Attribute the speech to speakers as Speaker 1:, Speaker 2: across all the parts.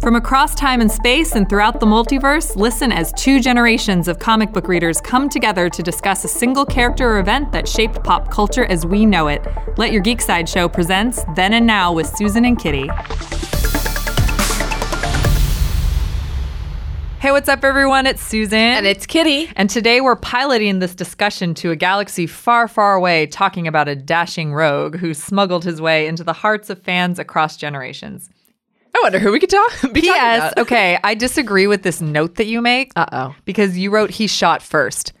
Speaker 1: From across time and space and throughout the multiverse, listen as two generations of comic book readers come together to discuss a single character or event that shaped pop culture as we know it. Let Your Geek Side Show presents Then and Now with Susan and Kitty. Hey, what's up, everyone? It's Susan.
Speaker 2: And it's Kitty.
Speaker 1: And today we're piloting this discussion to a galaxy far, far away, talking about a dashing rogue who smuggled his way into the hearts of fans across generations.
Speaker 2: I wonder who we could talk. Be
Speaker 1: P.S. Okay, I disagree with this note that you make
Speaker 2: Uh oh.
Speaker 1: because you wrote he shot first.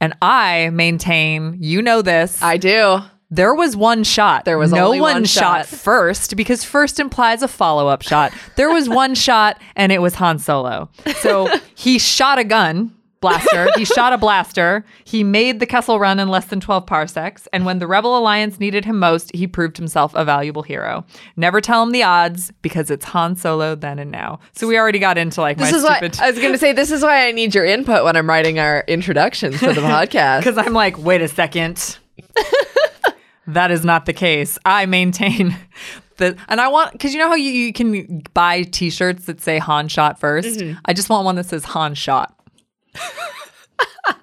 Speaker 1: And I maintain, you know this,
Speaker 2: I do.
Speaker 1: there was one shot.
Speaker 2: There was
Speaker 1: no
Speaker 2: only
Speaker 1: one
Speaker 2: one
Speaker 1: shot
Speaker 2: shot.
Speaker 1: first because first implies a follow up shot. There was one shot and it was Han Solo. So he shot a gun blaster. he shot a blaster. He made the Kessel run in less than 12 parsecs. And when the Rebel Alliance needed him most, he proved himself a valuable hero. Never tell him the odds because it's Han Solo then and now. So we already got into like
Speaker 2: This
Speaker 1: my
Speaker 2: is why
Speaker 1: stupid.
Speaker 2: I was going to say. This is why I need your input when I'm writing our introductions for the podcast.
Speaker 1: Because I'm like, wait a second. that is not the case. I maintain that, and I want because you know how you, you can buy T-shirts that say Han shot 1st
Speaker 2: Mm-hmm.
Speaker 1: I just want one that says Han shot.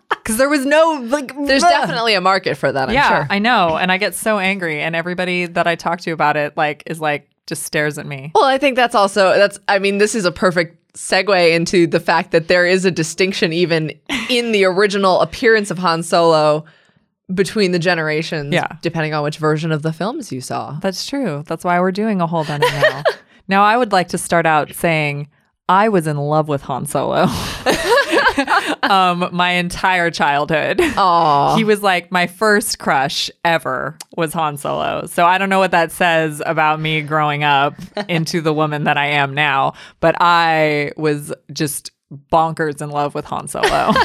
Speaker 1: Because there was no like.
Speaker 2: There's
Speaker 1: ugh.
Speaker 2: definitely a market for that. I'm
Speaker 1: yeah,
Speaker 2: sure.
Speaker 1: I know, and I get so angry, and everybody that I talk to about it like is like just stares at me.
Speaker 2: Well, I think that's also that's. I mean, this is a perfect segue into the fact that there is a distinction even in the original appearance of Han Solo between the generations.
Speaker 1: Yeah.
Speaker 2: depending on which version of the films you saw.
Speaker 1: That's true. That's why we're doing a whole and now. now, I would like to start out saying I was in love with Han Solo. um, my entire childhood.
Speaker 2: Oh,
Speaker 1: He was like my first crush ever was Han Solo. So I don't know what that says about me growing up into the woman that I am now, but I was just bonkers in love with Han Solo.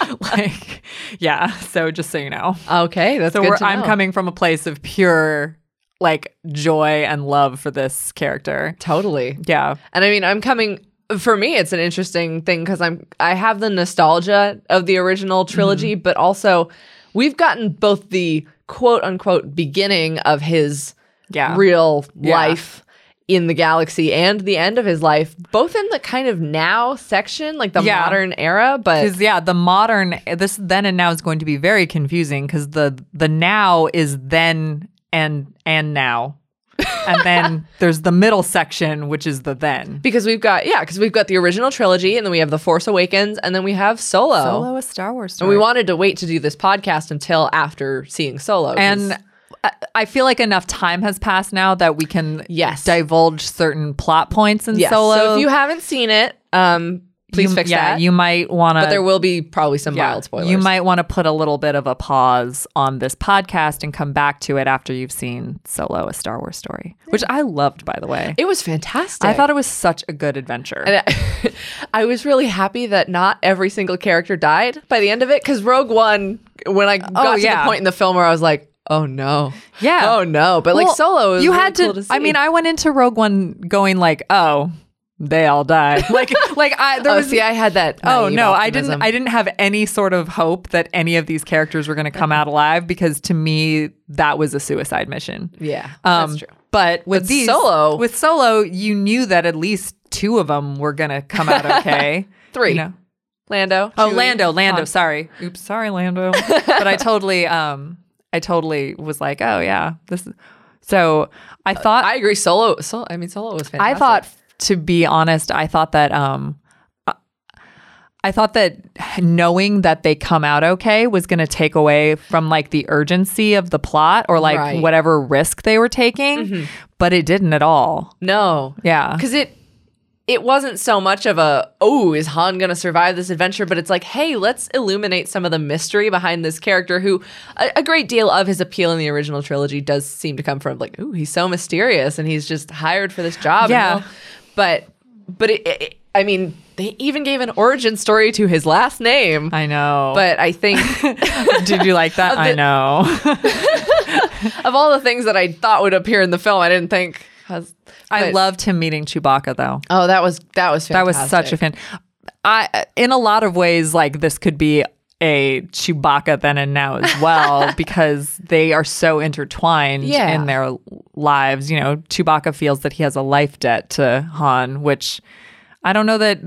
Speaker 1: like, yeah. So just so you know.
Speaker 2: okay. That's
Speaker 1: So
Speaker 2: good to
Speaker 1: I'm coming from a place of pure like joy and love for this character.
Speaker 2: totally.
Speaker 1: Yeah.
Speaker 2: And I mean, I'm coming for me it's an interesting thing cuz I'm I have the nostalgia of the original mm-hmm. trilogy, but also we've gotten both the quote unquote beginning of his
Speaker 1: Yeah.
Speaker 2: real
Speaker 1: Yeah.
Speaker 2: life in the galaxy and the end of his life, both in the kind of now section, like the
Speaker 1: Yeah.
Speaker 2: modern era, but
Speaker 1: yeah, the modern this then and now is going to be very confusing because the the now is then and and now, and then there's the middle section which is the then.
Speaker 2: because we've got yeah, because we've got the original trilogy and then we have the Force Awakens and then we have Solo.
Speaker 1: Solo a Star Wars
Speaker 2: And we wanted to wait to do this podcast until after seeing Solo.
Speaker 1: and I- I feel like enough time has passed now that we can
Speaker 2: Yes.
Speaker 1: divulge certain plot points in
Speaker 2: yes,
Speaker 1: Solo.
Speaker 2: so if you haven't seen it, um, please
Speaker 1: You-
Speaker 2: fix
Speaker 1: yeah,
Speaker 2: that.
Speaker 1: You might want to.
Speaker 2: but there will be probably some
Speaker 1: Yeah.
Speaker 2: mild spoilers.
Speaker 1: You might want to put a little bit of a pause on this podcast and come back to it after you've seen Solo, a Star Wars story, which I loved, by the way.
Speaker 2: It was fantastic.
Speaker 1: I thought it was such a good adventure.
Speaker 2: And I, I was really happy that not every single character died by the end of it because Rogue One, when I oh, got to
Speaker 1: yeah.
Speaker 2: the point in the film where I was like, oh no.
Speaker 1: Yeah.
Speaker 2: Oh no. But like
Speaker 1: Well,
Speaker 2: Solo, was
Speaker 1: you
Speaker 2: really
Speaker 1: had to.
Speaker 2: cool to.
Speaker 1: I mean, I went into Rogue One going like, oh, they all died. like, like I there
Speaker 2: oh,
Speaker 1: was.
Speaker 2: see, I had that.
Speaker 1: Oh no, I didn't. I didn't have any sort of hope that any of these characters were going to come out alive because to me that was a suicide mission.
Speaker 2: Yeah,
Speaker 1: Um,
Speaker 2: that's true.
Speaker 1: But with
Speaker 2: But
Speaker 1: these
Speaker 2: Solo-
Speaker 1: with Solo, you knew that at least two of them were gonna come out okay.
Speaker 2: Three.
Speaker 1: You know?
Speaker 2: Lando.
Speaker 1: Oh, Lando, Lando.
Speaker 2: Han.
Speaker 1: Sorry. Oops. Sorry, Lando. but I totally, um, I totally was like, oh yeah, this. Is... So I thought,
Speaker 2: I agree. Solo. Solo. I mean, Solo was fantastic.
Speaker 1: I thought, to be honest, I thought that, um, I- thought that knowing that they come out okay was going to take away from like the urgency of the plot or like
Speaker 2: Right.
Speaker 1: whatever risk they were taking, but it didn't at all.
Speaker 2: no,
Speaker 1: Yeah.
Speaker 2: because it it wasn't so much of a oh is Han gonna survive this adventure, but it's like hey let's illuminate some of the mystery behind this character who a, a great deal of his appeal in the original trilogy does seem to come from like oh he's so mysterious and he's just hired for this job. and
Speaker 1: Yeah.
Speaker 2: But but it, it, I mean they even gave an origin story to his last name.
Speaker 1: I know.
Speaker 2: but I think
Speaker 1: Did you like that? I know.
Speaker 2: of all the things that I thought would appear in the film, I didn't think. Has,
Speaker 1: I loved him meeting Chewbacca though.
Speaker 2: Oh, that was that was
Speaker 1: That was such a fan. I in a lot of ways like this could be a Chewbacca then and now as well because they are so intertwined
Speaker 2: Yeah.
Speaker 1: in their lives. You know, Chewbacca feels that he has a life debt to Han, which I don't know that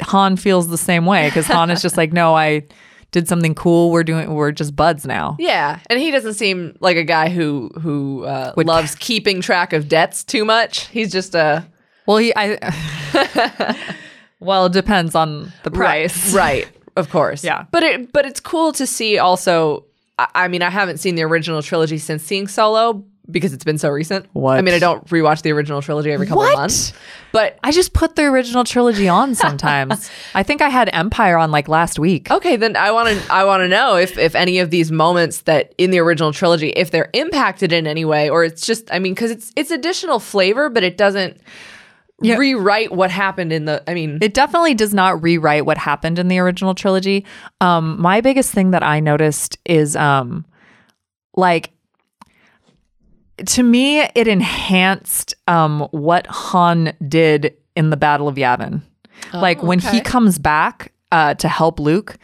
Speaker 1: Han feels the same way because Han is just like, no, I did something cool. We're doing, we're just buds now.
Speaker 2: Yeah, and he doesn't seem like a guy who who uh, loves keeping track of debts too much. He's just a
Speaker 1: Well, he, I, well, it depends on the price.
Speaker 2: right, of course.
Speaker 1: Yeah.
Speaker 2: but it but it's cool to see also. I, I mean, I haven't seen the original trilogy since seeing Solo because it's been so recent.
Speaker 1: What?
Speaker 2: I mean, I don't rewatch the original trilogy every couple
Speaker 1: What?
Speaker 2: of months, but
Speaker 1: I just put the original trilogy on sometimes. I think I had Empire on like last week.
Speaker 2: Okay, then I want to I want to know if if any of these moments that in the original trilogy if they're impacted in any way or it's just I mean cuz it's it's additional flavor but it doesn't
Speaker 1: Yeah.
Speaker 2: rewrite what happened in the I mean
Speaker 1: It definitely does not rewrite what happened in the original trilogy. Um, my biggest thing that I noticed is um, like to me, it enhanced um, what Han did in the Battle of Yavin. like when he comes back uh, to help Luke,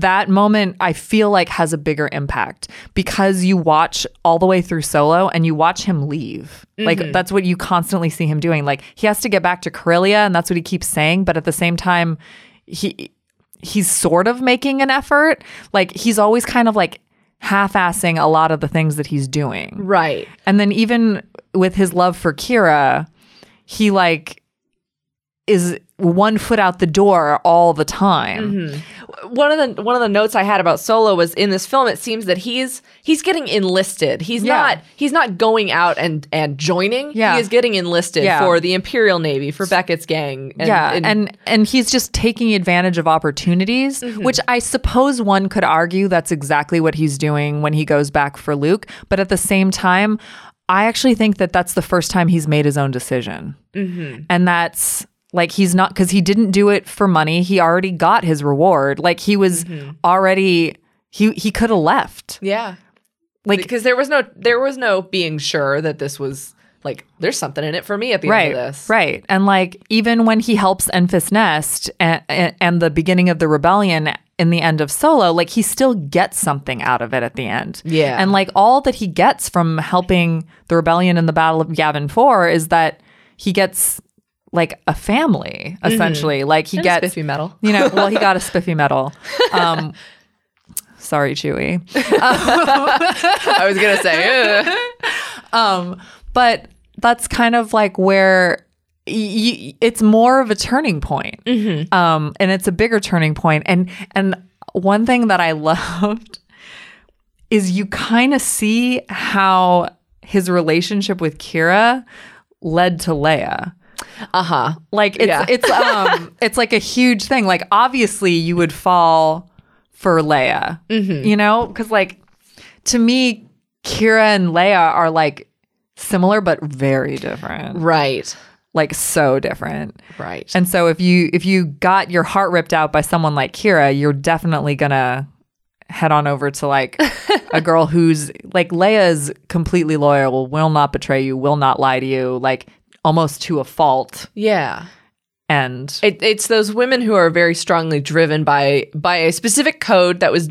Speaker 1: that moment I feel like has a bigger impact because you watch all the way through Solo and you watch him leave. Like mm-hmm. that's what you constantly see him doing. Like he has to get back to Corellia and that's what he keeps saying, but at the same time he he's sort of making an effort. Like he's always kind of like half-assing a lot of the things that he's doing.
Speaker 2: right
Speaker 1: And then even with his love for Qi'ra, he like is one foot out the door all the time. Mm-hmm.
Speaker 2: one of the one of the notes I had about Solo was in this film. It seems that he's he's getting enlisted. He's
Speaker 1: Yeah.
Speaker 2: not he's not going out and and joining.
Speaker 1: Yeah.
Speaker 2: he is getting enlisted
Speaker 1: Yeah.
Speaker 2: for the Imperial Navy for Beckett's gang. And,
Speaker 1: yeah, and, and he's just taking advantage of opportunities, mm-hmm. which I suppose one could argue that's exactly what he's doing when he goes back for Luke. But at the same time, I actually think that that's the first time he's made his own decision, mm-hmm. and that's like he's not because he didn't do it for money. He already got his reward. Like he was mm-hmm. already he he could have left.
Speaker 2: yeah,
Speaker 1: Like
Speaker 2: because there was no there was no being sure that this was like there's something in it for me at the
Speaker 1: right,
Speaker 2: end of this.
Speaker 1: Right. And like even when he helps Enfys Nest and, and, and the beginning of the rebellion in the end of Solo, like he still gets something out of it at the end.
Speaker 2: Yeah.
Speaker 1: And like all that he gets from helping the rebellion in the Battle of Yavin 4 is that he gets like a family essentially. Like he
Speaker 2: Mm-hmm. And a
Speaker 1: gets
Speaker 2: spiffy medal.
Speaker 1: You know, well he got a spiffy medal. Um sorry Chewie.
Speaker 2: I was gonna say, ugh.
Speaker 1: Um, but that's kind of like where y- y- it's more of a turning point. Um, and it's a bigger turning point. And and one thing that I loved is you kind of see how his relationship with Qi'ra led to Leia.
Speaker 2: Uh huh.
Speaker 1: Like it's
Speaker 2: Yeah.
Speaker 1: it's um it's like a huge thing. Like obviously you would fall for Leia, you know, because like to me, Qi'ra and Leia are like similar but very different.
Speaker 2: Right,
Speaker 1: Like so different.
Speaker 2: right.
Speaker 1: And so if you if you got your heart ripped out by someone like Qi'ra, you're definitely gonna head on over to like a girl who's like Leia is completely loyal, will not betray you, will not lie to you, like almost to a fault.
Speaker 2: yeah.
Speaker 1: And
Speaker 2: It, it's those women who are very strongly driven by by a specific code that was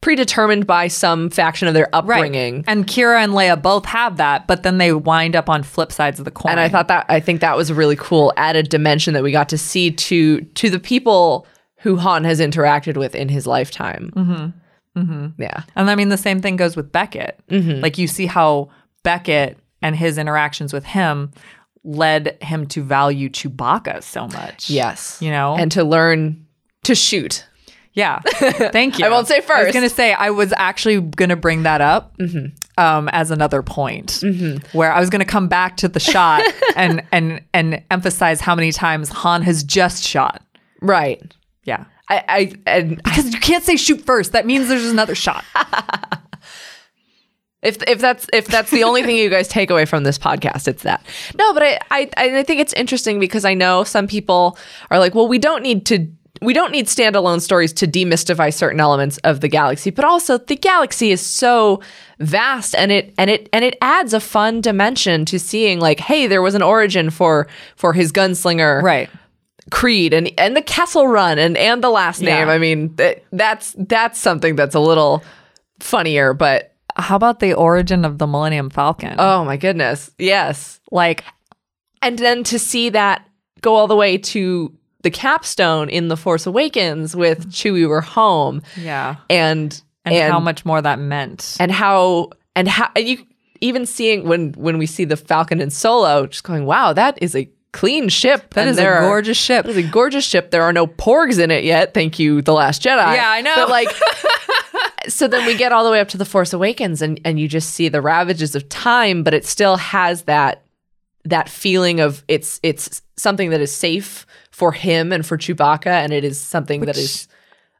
Speaker 2: predetermined by some faction of their upbringing.
Speaker 1: And Qi'ra and Leia both have that, but then they wind up on flip sides of the coin.
Speaker 2: And I thought that I think that was a really cool added dimension that we got to see to to the people who Han has interacted with in his lifetime. Mm-hmm. Mm-hmm. Yeah.
Speaker 1: And I mean, the same thing goes with Beckett. Like you see how Beckett and his interactions with him led him to value Chewbacca so much.
Speaker 2: Yes.
Speaker 1: You know?
Speaker 2: And to learn to shoot.
Speaker 1: yeah. Thank you.
Speaker 2: I won't say first.
Speaker 1: I was going to say, I was actually going to bring that up um, as another point where I was going to come back to the shot and, and, and emphasize how many times Han has just shot.
Speaker 2: Right.
Speaker 1: Yeah.
Speaker 2: I, I and
Speaker 1: Because you can't say shoot first. That means there's another shot.
Speaker 2: If if that's if that's the only thing you guys take away from this podcast, it's that. No, but I I I think it's interesting because I know some people are like, well, we don't need to we don't need standalone stories to demystify certain elements of the galaxy, but also the galaxy is so vast and it and it and it adds a fun dimension to seeing like, hey, there was an origin for for his gunslinger
Speaker 1: right.
Speaker 2: Creed and and the Kessel Run and and the last name.
Speaker 1: Yeah.
Speaker 2: I mean, that, that's that's something that's a little funnier, but
Speaker 1: How about the origin of the Millennium Falcon?
Speaker 2: oh my goodness, yes.
Speaker 1: like
Speaker 2: And then to see that go all the way to the capstone in the Force Awakens with Chewie we're home
Speaker 1: yeah,
Speaker 2: and
Speaker 1: and, how much more that meant.
Speaker 2: and how and how and you even seeing when when we see the Falcon in Solo, just going, wow, that is a clean ship.
Speaker 1: That
Speaker 2: and
Speaker 1: is a
Speaker 2: are-
Speaker 1: gorgeous ship.
Speaker 2: That is a gorgeous ship. There are no porgs in it yet. Thank you, The Last Jedi.
Speaker 1: Yeah, I know.
Speaker 2: But like, so then we get all the way up to the Force Awakens, and and you just see the ravages of time, but it still has that that feeling of it's it's something that is safe for him and for Chewbacca, and it is something that is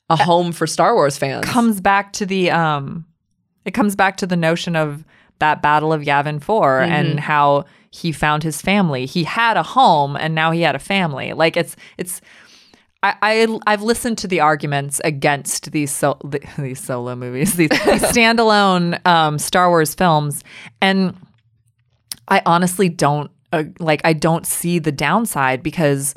Speaker 2: a home for Star Wars fans.
Speaker 1: comes back to the um it comes back to the notion of that battle of Yavin 4 and how he found his family. He had a home and now he had a family. Like it's it's I, I I've listened to the arguments against these so, these solo movies, these, these standalone um, Star Wars films, and I honestly don't uh, like. I don't see the downside because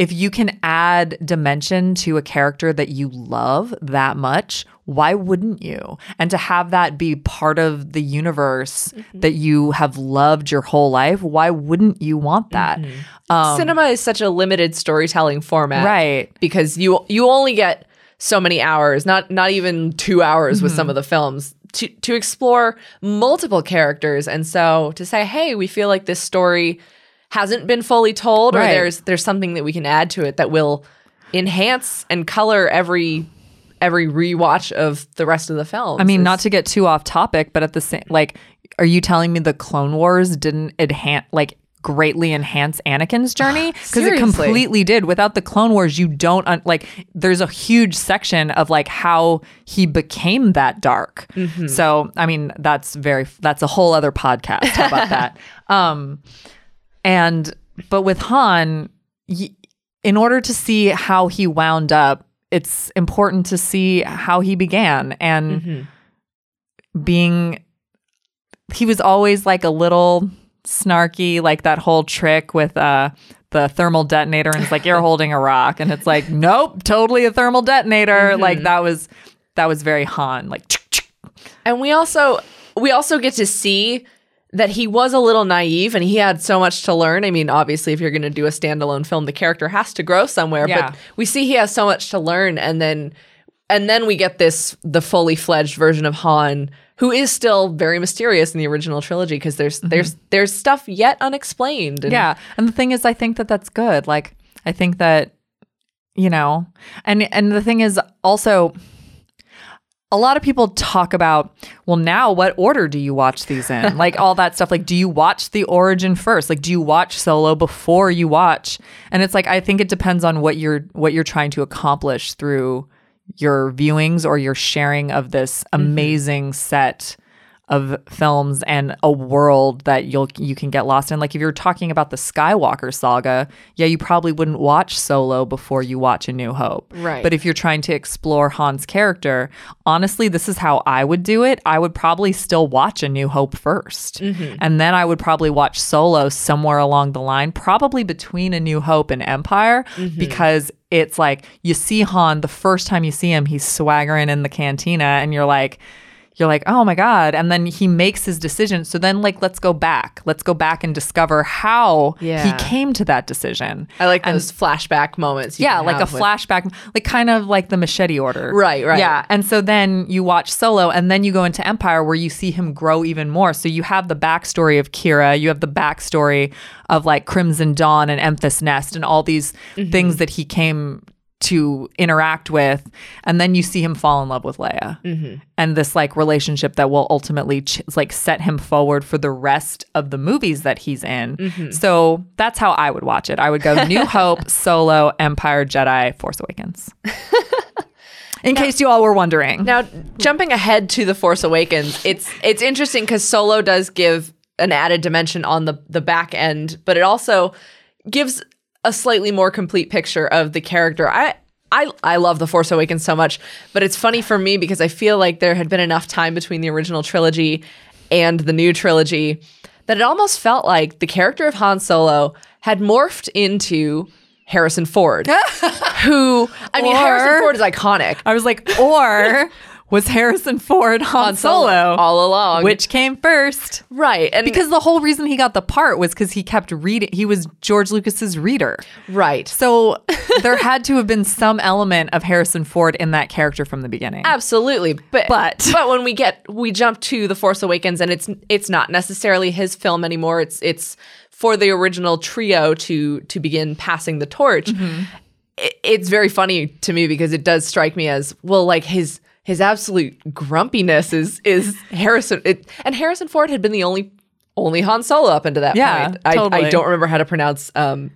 Speaker 1: if you can add dimension to a character that you love that much, why wouldn't you? And to have that be part of the universe that you have loved your whole life, why wouldn't you want that? Um,
Speaker 2: Cinema is such a limited storytelling format,
Speaker 1: right.
Speaker 2: because you you only get so many hours, not not even two hours with some
Speaker 1: Mm-hmm.
Speaker 2: of the films to to explore multiple characters, and so to say, hey, we feel like this story hasn't been fully told, or there's there's something that we can add to it that will enhance and color every every rewatch of the rest of the film.
Speaker 1: I mean, not to get too off topic, but at the same, like, are you telling me the Clone Wars didn't enhance, like, greatly enhance Anakin's journey? Because it completely did. Without the Clone Wars, you don't un- like. There's a huge section of like how he became that dark. So, I mean, that's very. That's a whole other podcast. How about that? Um, and but with Han, y- in order to see how he wound up, it's important to see how he began. And being he was always like a little snarky like that whole trick with uh the thermal detonator and it's like you're holding a rock. And it's like nope totally a thermal detonator. Like that was that was very Han like
Speaker 2: And we also we also get to see that he was a little naive and he had so much to learn. I mean, obviously if you're going to do a standalone film, the character has to grow somewhere,
Speaker 1: Yeah.
Speaker 2: but we see he has so much to learn and then and then we get this the fully fledged version of Han who is still very mysterious in the original trilogy because there's mm-hmm. there's there's stuff yet unexplained. And
Speaker 1: Yeah. And the thing is, I think that that's good. Like, I think that, you know, and, and the thing is also, a lot of people talk about, well, now what order do you watch these in? like all that stuff. Like, do you watch the origin first? Like, do you watch solo before you watch? And it's like, I think it depends on what you're, what you're trying to accomplish through your viewings or your sharing of this mm-hmm. amazing set of films and a world that you'll you can get lost in. Like if you're talking about the Skywalker saga, yeah, you probably wouldn't watch Solo before you watch A New Hope.
Speaker 2: Right.
Speaker 1: But if you're trying to explore Han's character, honestly, this is how I would do it. I would probably still watch A New Hope 1st mm-hmm. And then I would probably watch Solo somewhere along the line, probably between A New Hope and Empire, mm-hmm. because it's like you see Han the first time you see him, he's swaggering in the cantina, and you're like, you're like, oh my God. And then he makes his decision. So then, like, let's go back. Let's go back and discover how
Speaker 2: Yeah.
Speaker 1: he came to that decision.
Speaker 2: I like those flashback moments. you
Speaker 1: Yeah, like a
Speaker 2: with-
Speaker 1: flashback, like kind of like the machete order.
Speaker 2: Right, right.
Speaker 1: Yeah. And so then you watch Solo and then you go into Empire where you see him grow even more. So you have the backstory of Qi'ra, you have the backstory of like Crimson Dawn and Enfys Nest and all these
Speaker 2: Mm-hmm.
Speaker 1: things that he came to interact with. And then you see him fall in love with Leia
Speaker 2: Mm-hmm.
Speaker 1: and this like relationship that will ultimately ch- like set him forward for the rest of the movies that he's in.
Speaker 2: Mm-hmm.
Speaker 1: So that's how I would watch it. I would go New Hope, Solo, Empire, Jedi, Force Awakens. In case you all were wondering.
Speaker 2: Now, jumping ahead to the Force Awakens, it's it's interesting because Solo does give an added dimension on the the back end, but it also gives a slightly more complete picture of the character. I I I love the Force Awakens so much, but it's funny for me because I feel like there had been enough time between the original trilogy and the new trilogy that it almost felt like the character of Han Solo had morphed into Harrison Ford, who I mean
Speaker 1: Or-
Speaker 2: Harrison Ford is iconic.
Speaker 1: I was like, or was Harrison Ford Han,
Speaker 2: Han Solo
Speaker 1: Solo?
Speaker 2: all along.
Speaker 1: Which came first?
Speaker 2: right and
Speaker 1: Because the whole reason he got the part was because he kept reading. He was George Lucas's reader.
Speaker 2: right
Speaker 1: So there had to have been some element of Harrison Ford in that character from the beginning.
Speaker 2: Absolutely, but
Speaker 1: But-
Speaker 2: but when we get we jump to the Force Awakens, and it's it's not necessarily his film anymore. It's it's for the original trio to to begin passing the torch.
Speaker 1: Mm-hmm.
Speaker 2: It, it's very funny to me because it does strike me as well, like his his absolute grumpiness is is Harrison, it, and Harrison Ford had been the only only Han Solo up into that
Speaker 1: Yeah,
Speaker 2: point. I, I don't remember how to pronounce um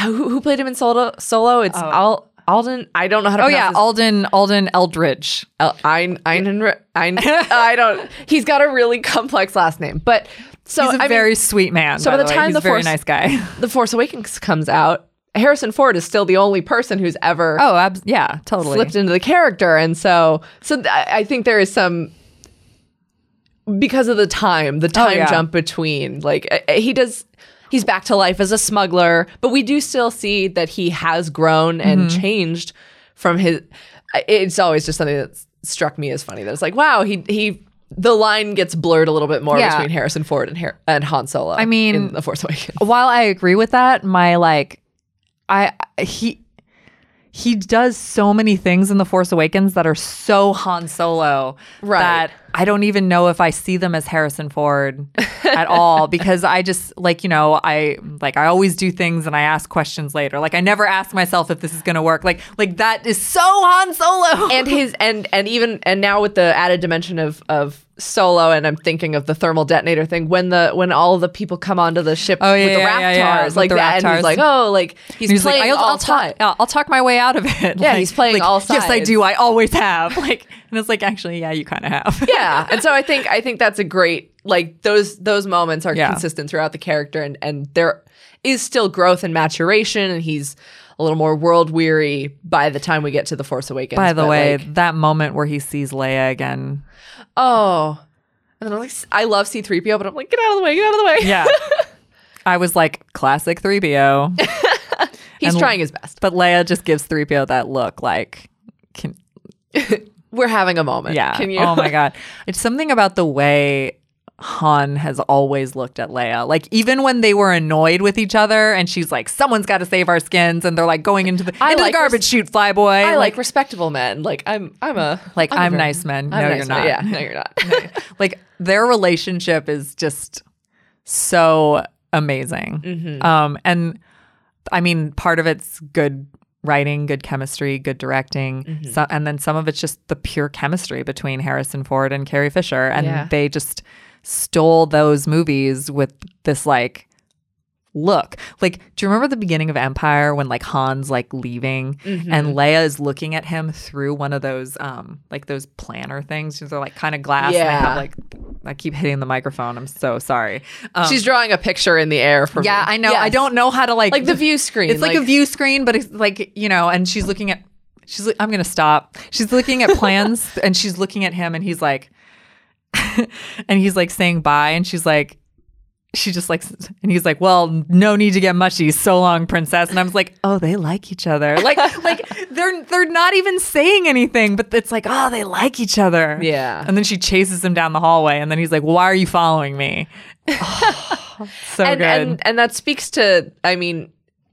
Speaker 2: who, who played him in Solo. Solo, it's Al, Alden. I don't know how to.
Speaker 1: Oh
Speaker 2: pronounce
Speaker 1: yeah,
Speaker 2: his-
Speaker 1: Alden Alden Eldridge.
Speaker 2: El- Ein, Ein, Ein, I don't. He's got a really complex last name, but so
Speaker 1: He's a
Speaker 2: I mean,
Speaker 1: very sweet man.
Speaker 2: so
Speaker 1: by
Speaker 2: the
Speaker 1: way.
Speaker 2: time
Speaker 1: He's
Speaker 2: the
Speaker 1: a very
Speaker 2: Force-
Speaker 1: nice guy.
Speaker 2: the Force Awakens comes out. Harrison Ford is still the only person who's ever
Speaker 1: Oh, abs- yeah, totally.
Speaker 2: slipped into the character, and so so th- I think there is some because of the time, the time
Speaker 1: Oh, yeah.
Speaker 2: jump between like he does. He's back to life as a smuggler, but we do still see that he has grown and
Speaker 1: Mm-hmm.
Speaker 2: changed from his. It's always just something that struck me as funny. That it's like, wow, he he. The line gets blurred a little bit more
Speaker 1: Yeah.
Speaker 2: between Harrison Ford and Har- and Han Solo. I
Speaker 1: mean-
Speaker 2: in the Force Awakens.
Speaker 1: While I agree with that, my like, I he he does so many things in the Force Awakens that are so Han Solo
Speaker 2: Right.
Speaker 1: that I don't even know if I see them as Harrison Ford at all because I just like you know I like I always do things and I ask questions later. Like I never ask myself if this is gonna work. Like like that is so Han Solo.
Speaker 2: and his and and even and now with the added dimension of of solo and i'm thinking of the thermal detonator thing when the when all the people come onto the ship
Speaker 1: Oh, yeah,
Speaker 2: with the
Speaker 1: yeah,
Speaker 2: rathtars
Speaker 1: yeah, yeah,
Speaker 2: like
Speaker 1: the
Speaker 2: that and
Speaker 1: Raptors.
Speaker 2: he's like oh like he's,
Speaker 1: He's like,
Speaker 2: playing
Speaker 1: I'll,
Speaker 2: all
Speaker 1: I'll talk. I'll, talk my way out of it.
Speaker 2: Yeah,
Speaker 1: Like-
Speaker 2: he's playing
Speaker 1: like,
Speaker 2: all
Speaker 1: Yes, I do. I always have. Like, and it's like, actually, yeah, you kind of have.
Speaker 2: yeah and so i think i think that's a great like those those moments are
Speaker 1: Yeah.
Speaker 2: consistent throughout the character and and there is still growth and maturation and he's a little more world weary by the time we get to the force awakens
Speaker 1: By the
Speaker 2: but,
Speaker 1: way,
Speaker 2: like,
Speaker 1: that moment where he sees Leia again.
Speaker 2: oh and then I'm like, I love C3PO, but I'm like, get out of the way, get out of the way.
Speaker 1: Yeah. I was like, classic 3PO.
Speaker 2: He's
Speaker 1: And-
Speaker 2: trying his best.
Speaker 1: But Leia just gives 3PO that look like, can,
Speaker 2: We're having a moment.
Speaker 1: yeah.
Speaker 2: Can you?
Speaker 1: Oh my God. It's something about the way Han has always looked at Leia. Like, even when they were annoyed with each other and she's like, someone's got to save our skins, and they're like going into the,
Speaker 2: I
Speaker 1: into
Speaker 2: like
Speaker 1: the garbage
Speaker 2: res-
Speaker 1: chute, flyboy.
Speaker 2: I like respectable men. Like I'm, I'm a
Speaker 1: Like, I'm,
Speaker 2: a
Speaker 1: nice men.
Speaker 2: I'm
Speaker 1: no, you're
Speaker 2: nice man.
Speaker 1: not.
Speaker 2: Yeah, no, you're not.
Speaker 1: like their relationship is just so amazing.
Speaker 2: Mm-hmm.
Speaker 1: Um, and I mean, part of it's good writing, good chemistry, good directing,
Speaker 2: Mm-hmm.
Speaker 1: so, and then some of it's just the pure chemistry between Harrison Ford and Carrie Fisher, and
Speaker 2: Yeah.
Speaker 1: they just stole those movies with this like look. Like, do you remember the beginning of Empire when like Han's like leaving
Speaker 2: Mm-hmm.
Speaker 1: and Leia is looking at him through one of those um like those planner things? They're like kind of glass. And they
Speaker 2: Yeah.
Speaker 1: have like I keep hitting the microphone. I'm so sorry. Um,
Speaker 2: She's drawing a picture in the air for
Speaker 1: yeah,
Speaker 2: me.
Speaker 1: I know. I don't know how to like
Speaker 2: like the view screen.
Speaker 1: It's like, a view screen, but it's like you know, and she's looking at. She's. like, I'm gonna stop. She's looking at plans, and she's looking at him, and he's like, and he's like saying bye, and she's like. She just like, and he's like, "Well, no need to get mushy. So long, princess." And I was like, "Oh, they like each other. Like, like they're they're not even saying anything, but it's like, oh, they like each other."
Speaker 2: Yeah.
Speaker 1: And then she chases him down the hallway, and then he's like, "Why are you following me?" Oh, so
Speaker 2: and,
Speaker 1: good.
Speaker 2: and and that speaks to I mean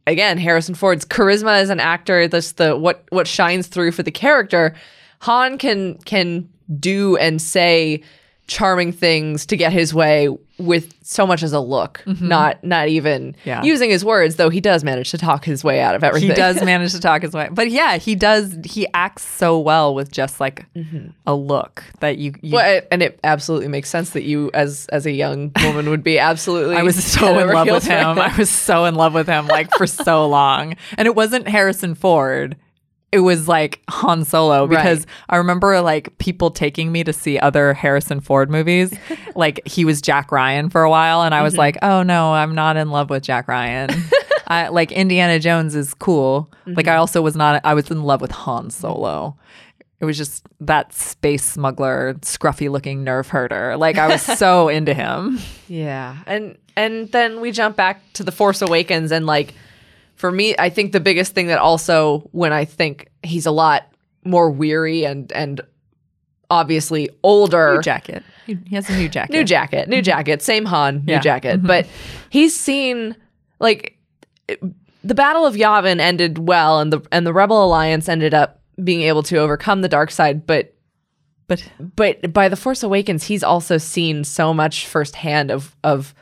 Speaker 2: again Harrison Ford's charisma as an actor this the what what shines through for the character Han can can do and say charming things to get his way with so much as a look not not even
Speaker 1: Mm-hmm. Yeah.
Speaker 2: using his words though he does manage to talk his way out of everything
Speaker 1: he does manage to talk his way but yeah he does he acts so well with just like a look that you, you
Speaker 2: well, and it absolutely makes sense that you as as a young woman would be absolutely
Speaker 1: I was so in love with him. I was so in love with him like for so long. And it wasn't Harrison Ford. It was like Han Solo because
Speaker 2: Right.
Speaker 1: I remember like people taking me to see other Harrison Ford movies. like he was Jack Ryan for a while and I was mm-hmm. like, "Oh no, I'm not in love with Jack Ryan." I like Indiana Jones is cool. Like I mm-hmm. also was not I was in love with Han Solo. It was just that space smuggler, scruffy looking nerf herder. Like I was so into him.
Speaker 2: Yeah. And and then we jump back to the Force Awakens and like for me, I think the biggest thing that also when I think he's a lot more weary and and obviously older
Speaker 1: New jacket. He has a new jacket.
Speaker 2: New jacket, new jacket, same Han, new
Speaker 1: Yeah.
Speaker 2: jacket. Mm-hmm. But he's seen like it- the Battle of Yavin ended well, and the and the Rebel Alliance ended up being able to overcome the dark side. But
Speaker 1: but
Speaker 2: but by the Force Awakens, he's also seen so much firsthand of of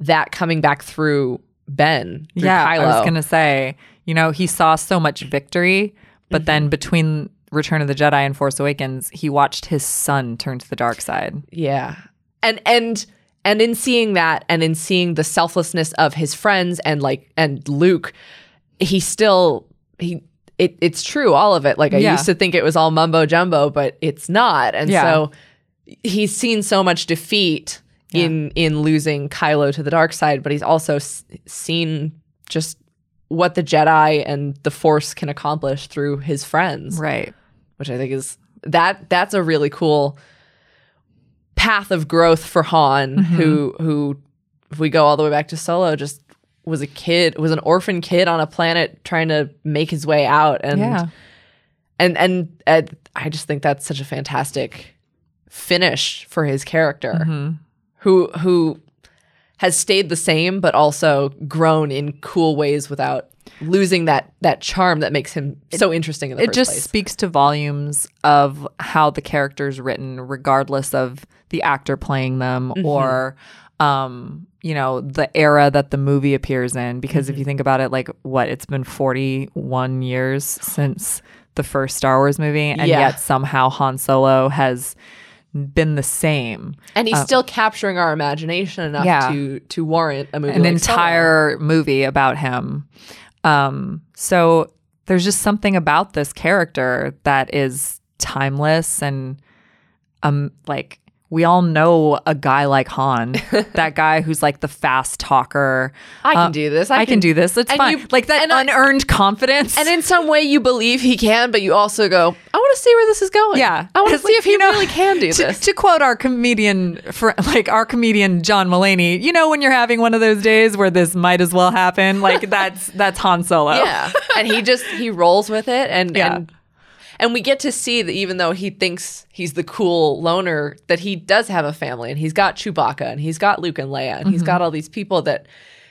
Speaker 2: that coming back through Ben.
Speaker 1: Yeah,
Speaker 2: Kylo.
Speaker 1: I was gonna say, you know, he saw so much victory, but
Speaker 2: Mm-hmm.
Speaker 1: then between Return of the Jedi and Force Awakens, he watched his son turn to the dark side.
Speaker 2: Yeah. And and and in seeing that and in seeing the selflessness of his friends and like and Luke, he still he it, it's true all of it. Like I
Speaker 1: Yeah.
Speaker 2: used to think it was all mumbo jumbo, but it's not. And
Speaker 1: Yeah.
Speaker 2: so he's seen so much defeat in in losing Kylo to the dark side, but he's also s- seen just what the Jedi and the Force can accomplish through his friends
Speaker 1: Right.
Speaker 2: which I think is that that's a really cool path of growth for Han,
Speaker 1: Mm-hmm.
Speaker 2: who who if we go all the way back to Solo, just was a kid, was an orphan kid on a planet trying to make his way out, and
Speaker 1: yeah.
Speaker 2: and and I just think that's such a fantastic finish for his character,
Speaker 1: Mm-hmm.
Speaker 2: Who who has stayed the same but also grown in cool ways without losing that that charm that makes him so interesting in the
Speaker 1: It just
Speaker 2: place.
Speaker 1: speaks to volumes of how the character's written, regardless of the actor playing them
Speaker 2: Mm-hmm.
Speaker 1: or um, you know, the era that the movie appears in. Because
Speaker 2: Mm-hmm.
Speaker 1: if you think about it, like what, it's been forty one years since the first Star Wars movie, and
Speaker 2: Yeah.
Speaker 1: yet somehow Han Solo has been the same.
Speaker 2: and he's still capturing our imagination enough
Speaker 1: Uh, yeah.
Speaker 2: to to warrant a movie.
Speaker 1: an
Speaker 2: like
Speaker 1: entire movie about him. Um, so there's just something about this character that is timeless and um like we all know a guy like Han, that guy who's like the fast talker.
Speaker 2: I can
Speaker 1: Uh,
Speaker 2: do this.
Speaker 1: I, can, do this. It's fine.
Speaker 2: you-
Speaker 1: like that
Speaker 2: and I-
Speaker 1: unearned confidence.
Speaker 2: And in some way, you believe he can, but you also go, "I want to see where this is going."
Speaker 1: Yeah.
Speaker 2: I want to see
Speaker 1: like,
Speaker 2: if he
Speaker 1: know,
Speaker 2: really can do
Speaker 1: to,
Speaker 2: this.
Speaker 1: to quote our comedian, fr- like our comedian John Mulaney, you know when you're having one of those days where this might as well happen, like that's that's Han Solo.
Speaker 2: yeah, and he just he rolls with it, and
Speaker 1: Yeah.
Speaker 2: and and we get to see that even though he thinks he's the cool loner, that he does have a family, and he's got Chewbacca, and he's got Luke and Leia, and
Speaker 1: Mm-hmm.
Speaker 2: he's got all these people that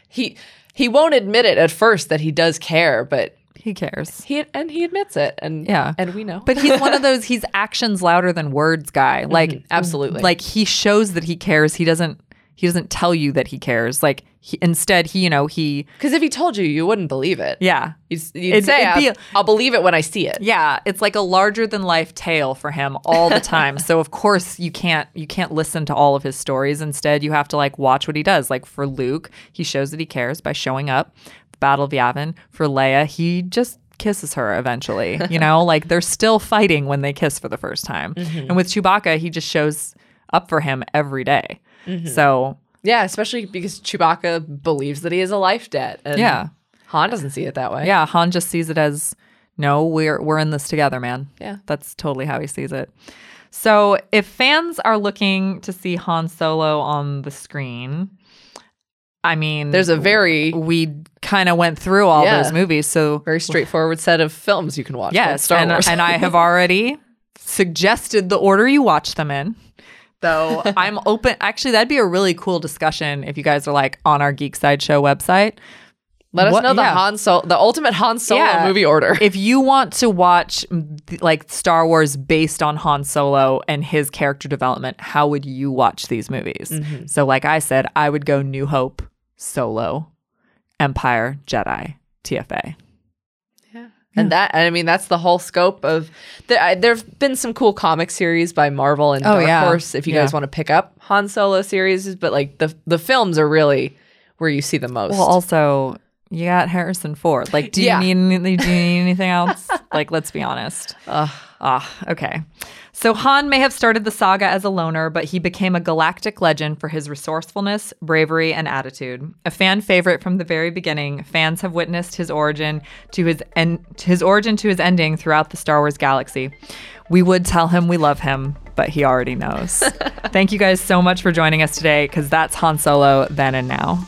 Speaker 2: he he won't admit it at first that he does care, but
Speaker 1: he cares.
Speaker 2: he and he admits it, and
Speaker 1: Yeah.
Speaker 2: and we know,
Speaker 1: But he's one of those he's actions louder than words guy. Like
Speaker 2: absolutely.
Speaker 1: like he shows that he cares. He doesn't he doesn't tell you that he cares. Like he, instead he you know he
Speaker 2: because if he told you, you wouldn't believe it.
Speaker 1: yeah.
Speaker 2: You'd, you'd
Speaker 1: It'd-
Speaker 2: say,
Speaker 1: it'd be-
Speaker 2: I'll, I'll believe it when I see it.
Speaker 1: Yeah, it's like a larger than life tale for him all the time. so of course you can't you can't listen to all of his stories. Instead, you have to like watch what he does. Like for Luke, he shows that he cares by showing up. The Battle of Yavin. For Leia, he just kisses her eventually. You know, like they're still fighting when they kiss for the first time. Mm-hmm. And with Chewbacca, he just shows up for him every day. Mm-hmm. So
Speaker 2: Yeah, especially because Chewbacca believes that he is a life debt. And
Speaker 1: Yeah.
Speaker 2: Han doesn't see it that way.
Speaker 1: yeah, Han just sees it as no, we're we're in this together, man.
Speaker 2: Yeah.
Speaker 1: That's totally how he sees it. So, if fans are looking to see Han Solo on the screen, I mean,
Speaker 2: There's a very,
Speaker 1: we kind of went through all
Speaker 2: Yeah.
Speaker 1: those movies, so
Speaker 2: very straightforward set of films you can watch.
Speaker 1: yes,
Speaker 2: Star
Speaker 1: and,
Speaker 2: Wars.
Speaker 1: and I have already suggested the order you watch them in. Though I'm open. Actually, that'd be a really cool discussion if you guys are like on our Geek Side Show website.
Speaker 2: Let us know the
Speaker 1: yeah.
Speaker 2: Han Solo, the ultimate Han Solo
Speaker 1: Yeah.
Speaker 2: movie order.
Speaker 1: if you want to watch like Star Wars based on Han Solo and his character development, how would you watch these movies?
Speaker 2: Mm-hmm.
Speaker 1: So, like I said, I would go New Hope, Solo, Empire, Jedi, TFA.
Speaker 2: And that, I mean, that's the whole scope of. There, I, there've been some cool comic series by Marvel and
Speaker 1: Oh,
Speaker 2: Dark
Speaker 1: yeah.
Speaker 2: Horse. If you
Speaker 1: Yeah.
Speaker 2: guys want to pick up Han Solo series, but like the the films are really where you see the most.
Speaker 1: Well, also you got Harrison Ford. Like, do you
Speaker 2: Yeah.
Speaker 1: need any- do you need anything else? like, let's be honest. Ah, okay. So Han may have started the saga as a loner, but he became a galactic legend for his resourcefulness, bravery, and attitude. A fan favorite from the very beginning, fans have witnessed his origin to his en- his origin to his ending throughout the Star Wars galaxy. We would tell him we love him, but he already knows. Thank you guys so much for joining us today, because that's Han Solo then and now.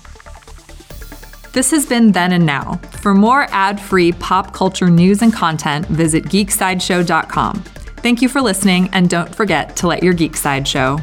Speaker 1: This has been Then and Now. For more ad free pop culture news and content, visit geeksideshow.com. Thank you for listening, and don't forget to let your geek side show.